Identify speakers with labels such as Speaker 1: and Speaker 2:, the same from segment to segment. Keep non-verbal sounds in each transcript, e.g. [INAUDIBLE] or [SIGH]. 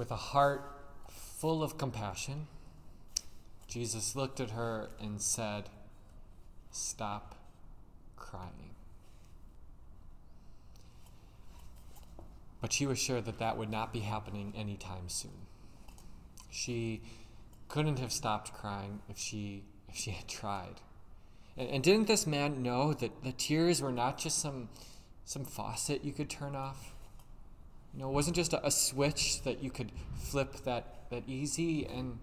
Speaker 1: With a heart full of compassion, Jesus looked at her and said, Stop crying. But she was sure that that would not be happening anytime soon. She couldn't have stopped crying if she if she had tried. And, and didn't this man know that the tears were not just some some faucet you could turn off? You know, it wasn't just a, a switch that you could flip that that easy and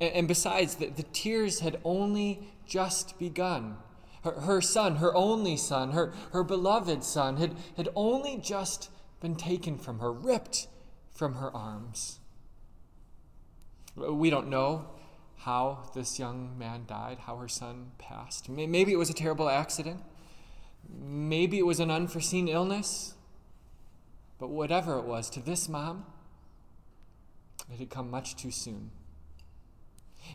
Speaker 1: and, besides the, the tears had only just begun. Her, her son, her only son, her, her beloved son, had, had only just been taken from her, ripped from her arms. We don't know how this young man died, how her son passed. Maybe it was a terrible accident. Maybe it was an unforeseen illness. But whatever it was, to this mom, it had come much too soon.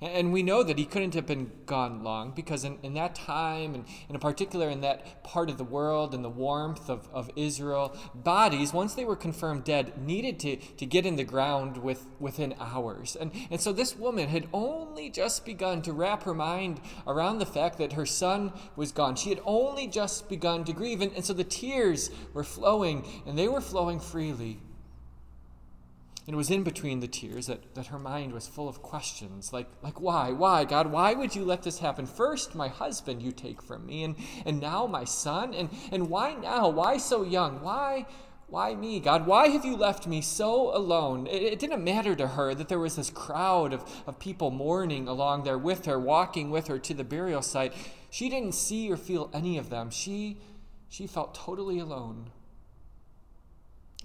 Speaker 1: And we know that he couldn't have been gone long because, in, in that time, and in particular in that part of the world, in the warmth of, of Israel, bodies, once they were confirmed dead, needed to, to get in the ground with, within hours. And, and so this woman had only just begun to wrap her mind around the fact that her son was gone. She had only just begun to grieve. And, and so the tears were flowing, and they were flowing freely. And it was in between the tears that, that her mind was full of questions like, like why? Why, God? Why would you let this happen? First, my husband you take from me, and, and now my son? And, and why now? Why so young? Why, why me, God? Why have you left me so alone? It, it, didn't matter to her that there was this crowd of, of people mourning along there with her, walking with her to the burial site. She didn't see or feel any of them. She, she felt totally alone.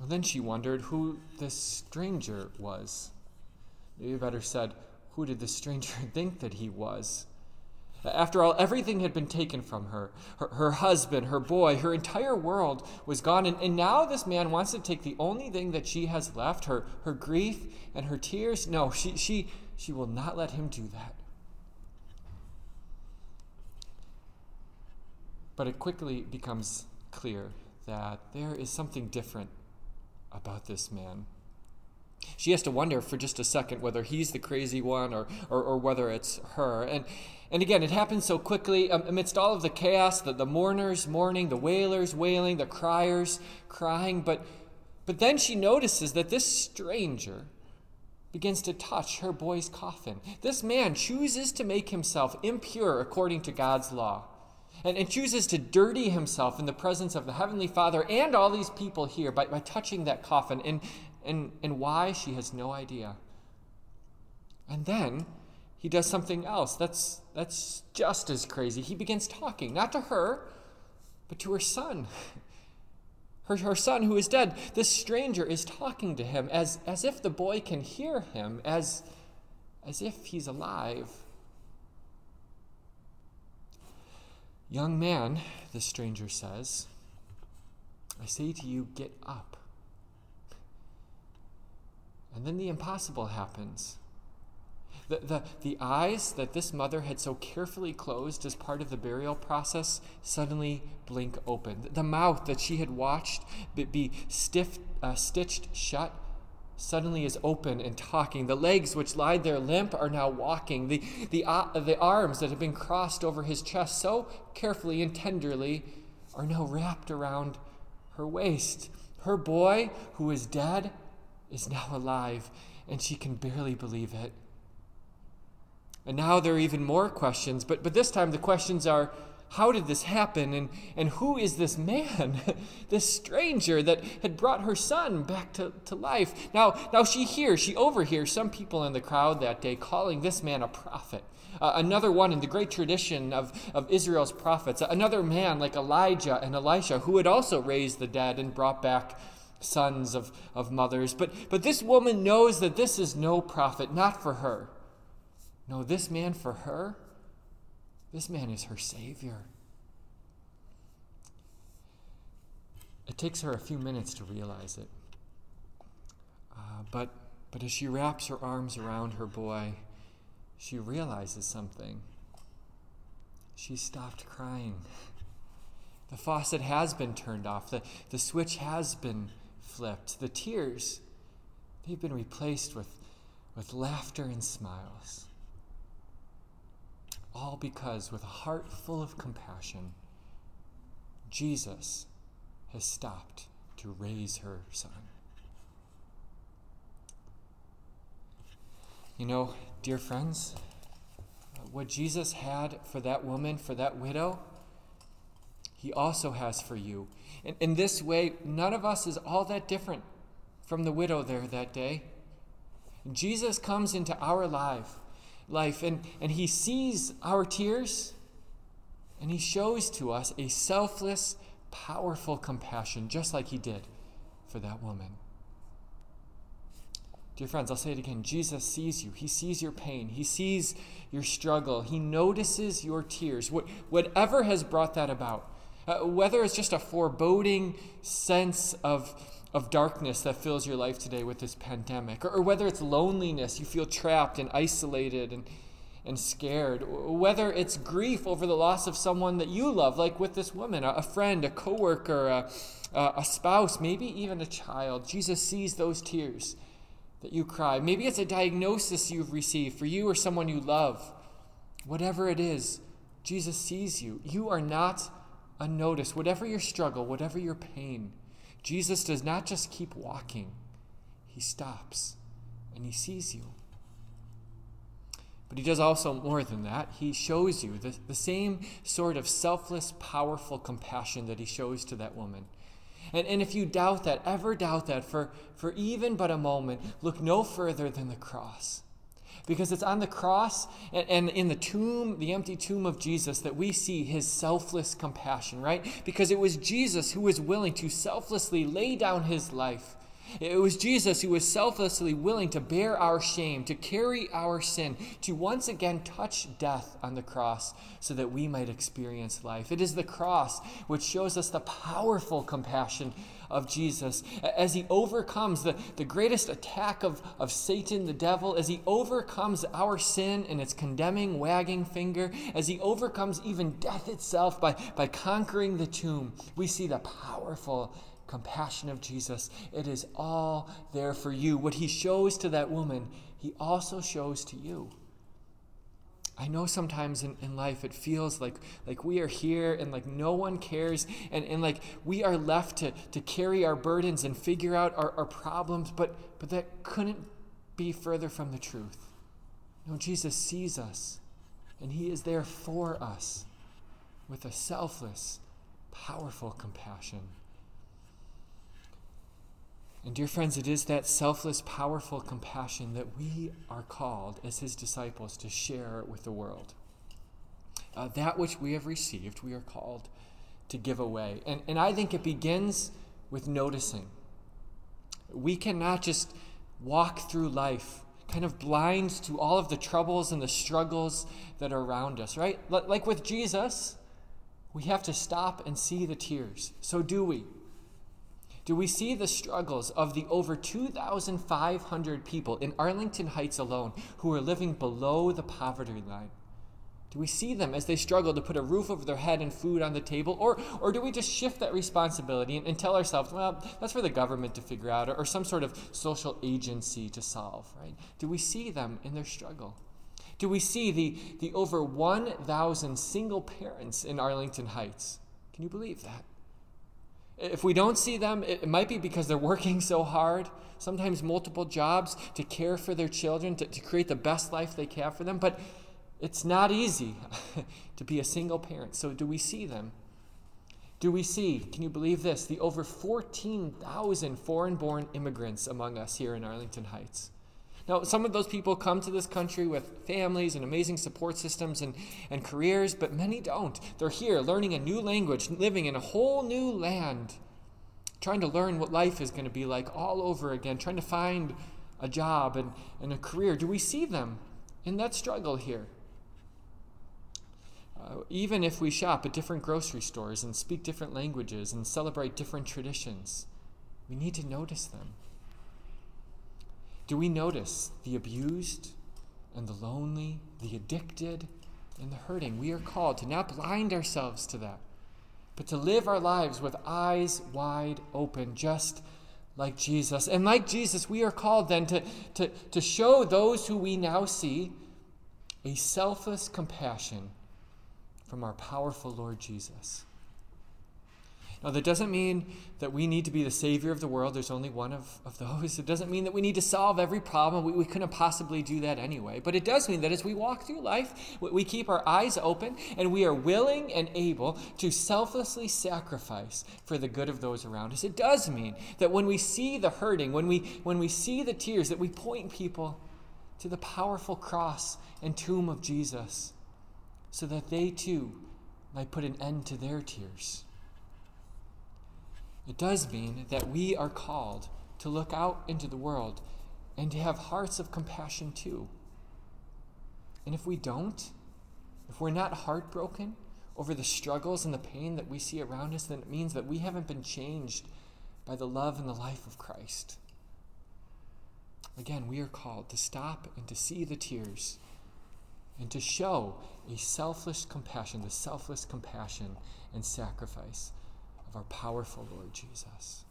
Speaker 1: Then she wondered who this stranger was. Maybe better said, who did the stranger [LAUGHS] think that he was? After all, everything had been taken from her. Her, her husband, her boy, her entire world was gone. And, and now this man wants to take the only thing that she has left her, her grief and her tears. No, she, she, she will not let him do that. But it quickly becomes clear that there is something different about this man. She has to wonder for just a second whether he's the crazy one or, or, or whether it's her. And, and again, it happens so quickly um, amidst all of the chaos the, the mourners mourning, the wailers wailing, the criers crying. But, but then she notices that this stranger begins to touch her boy's coffin. This man chooses to make himself impure according to God's law and, and chooses to dirty himself in the presence of the Heavenly Father and all these people here by, by touching that coffin. And, and, and why, she has no idea. And then he does something else that's, that's just as crazy. He begins talking, not to her, but to her son. [LAUGHS] Her, her son who is dead. This stranger is talking to him as, as if the boy can hear him, as, as if he's alive. Young man, the stranger says, I say to you, get up. And then the impossible happens. The, the, the eyes that this mother had so carefully closed as part of the burial process suddenly blink open. The mouth that she had watched be stiff, uh, stitched shut suddenly is open and talking. The legs which lied there limp are now walking. The, the, uh, the arms that have been crossed over his chest so carefully and tenderly are now wrapped around her waist. Her boy, who is dead, is now alive, and she can barely believe it. And now there are even more questions, but, but this time the questions are how did this happen? And, and who is this man, [LAUGHS] this stranger that had brought her son back to, to life? Now, now she hears, she overhears some people in the crowd that day calling this man a prophet. Uh, another one in the great tradition of, of Israel's prophets, another man like Elijah and Elisha, who had also raised the dead and brought back sons of, of mothers. But, but this woman knows that this is no prophet, not for her. No, this man for her this man is her Savior. It takes her a few minutes to realize it. Uh, but, but as she wraps her arms around her boy, she realizes something. She stopped crying. The faucet has been turned off, the, the switch has been flipped. The tears, they've been replaced with, with laughter and smiles. All because, with a heart full of compassion, Jesus has stopped to raise her son. You know, dear friends, what Jesus had for that woman, for that widow, he also has for you. In, in this way, none of us is all that different from the widow there that day. Jesus comes into our life, life and, and he sees our tears and he shows to us a selfless, powerful compassion, just like he did for that woman. Dear friends, I'll say it again. Jesus sees you. He sees your pain. He sees your struggle. He notices your tears. What, whatever has brought that about, uh, whether it's just a foreboding sense of, of darkness that fills your life today with this pandemic, or, or whether it's loneliness, you feel trapped and isolated and, and scared, whether it's grief over the loss of someone that you love, like with this woman, a, a friend, a coworker, a, a spouse, maybe even a child. Jesus sees those tears that you cry. Maybe it's a diagnosis you've received for you or someone you love. Whatever it is, Jesus sees you. You are not unnoticed. Whatever your struggle, whatever your pain, Jesus does not just keep walking, He stops and He sees you. But He does also more than that. He shows you the, the same sort of selfless, powerful compassion that He shows to that woman. And, and if you doubt that, ever doubt that, for, for even but a moment, look no further than the cross. Because it's on the cross and, in the tomb, the empty tomb of Jesus, that we see his selfless compassion, right? Because it was Jesus who was willing to selflessly lay down his life it was Jesus who was selflessly willing to bear our shame, to carry our sin, to once again touch death on the cross so that we might experience life. It is the cross which shows us the powerful compassion of Jesus as he overcomes the, the greatest attack of, of Satan, the devil, as he overcomes our sin and its condemning, wagging finger, as he overcomes even death itself by, by conquering the tomb. We see the powerful compassion of Jesus. It is all there for you. What he shows to that woman, he also shows to you. I know sometimes in, in life it feels like, like we are here and like no one cares and, and like we are left to, to carry our burdens and figure out our, our problems, but, but that couldn't be further from the truth. No, Jesus sees us and he is there for us with a selfless, powerful compassion. And, dear friends, it is that selfless, powerful compassion that we are called as his disciples to share with the world. Uh, that which we have received, we are called to give away. And, and I think it begins with noticing. We cannot just walk through life kind of blind to all of the troubles and the struggles that are around us, right? Like with Jesus, we have to stop and see the tears. So do we do we see the struggles of the over 2,500 people in Arlington Heights alone who are living below the poverty line? Do we see them as they struggle to put a roof over their head and food on the table? Or, or do we just shift that responsibility and, and tell ourselves, well, that's for the government to figure out or, or some sort of social agency to solve, right? Do we see them in their struggle? Do we see the, the over 1,000 single parents in Arlington Heights? Can you believe that? If we don't see them, it might be because they're working so hard, sometimes multiple jobs, to care for their children, to, to create the best life they can for them. But it's not easy [LAUGHS] to be a single parent. So, do we see them? Do we see, can you believe this, the over 14,000 foreign born immigrants among us here in Arlington Heights? Now, some of those people come to this country with families and amazing support systems and, and careers, but many don't. They're here learning a new language, living in a whole new land, trying to learn what life is going to be like all over again, trying to find a job and, and a career. Do we see them in that struggle here? Uh, even if we shop at different grocery stores and speak different languages and celebrate different traditions, we need to notice them. Do we notice the abused and the lonely, the addicted and the hurting? We are called to not blind ourselves to that, but to live our lives with eyes wide open, just like Jesus. And like Jesus, we are called then to, to, to show those who we now see a selfless compassion from our powerful Lord Jesus. Now, that doesn't mean that we need to be the Savior of the world. There's only one of, of those. It doesn't mean that we need to solve every problem. We, we couldn't possibly do that anyway. But it does mean that as we walk through life, we keep our eyes open and we are willing and able to selflessly sacrifice for the good of those around us. It does mean that when we see the hurting, when we, when we see the tears, that we point people to the powerful cross and tomb of Jesus so that they too might put an end to their tears. It does mean that we are called to look out into the world and to have hearts of compassion too. And if we don't, if we're not heartbroken over the struggles and the pain that we see around us, then it means that we haven't been changed by the love and the life of Christ. Again, we are called to stop and to see the tears and to show a selfless compassion, the selfless compassion and sacrifice of our powerful Lord Jesus.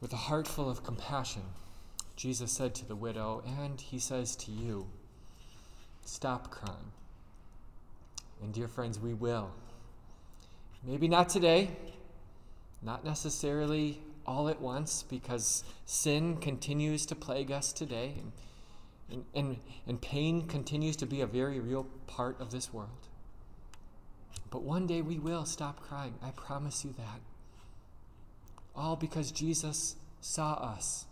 Speaker 1: With a heart full of compassion, Jesus said to the widow, and he says to you, Stop crying. And dear friends, we will. Maybe not today, not necessarily all at once, because sin continues to plague us today, and, and, and, and pain continues to be a very real part of this world. But one day we will stop crying. I promise you that. All because Jesus saw us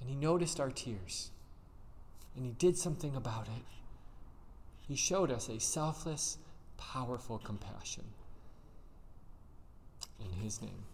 Speaker 1: and he noticed our tears and he did something about it. He showed us a selfless, powerful compassion. In his name.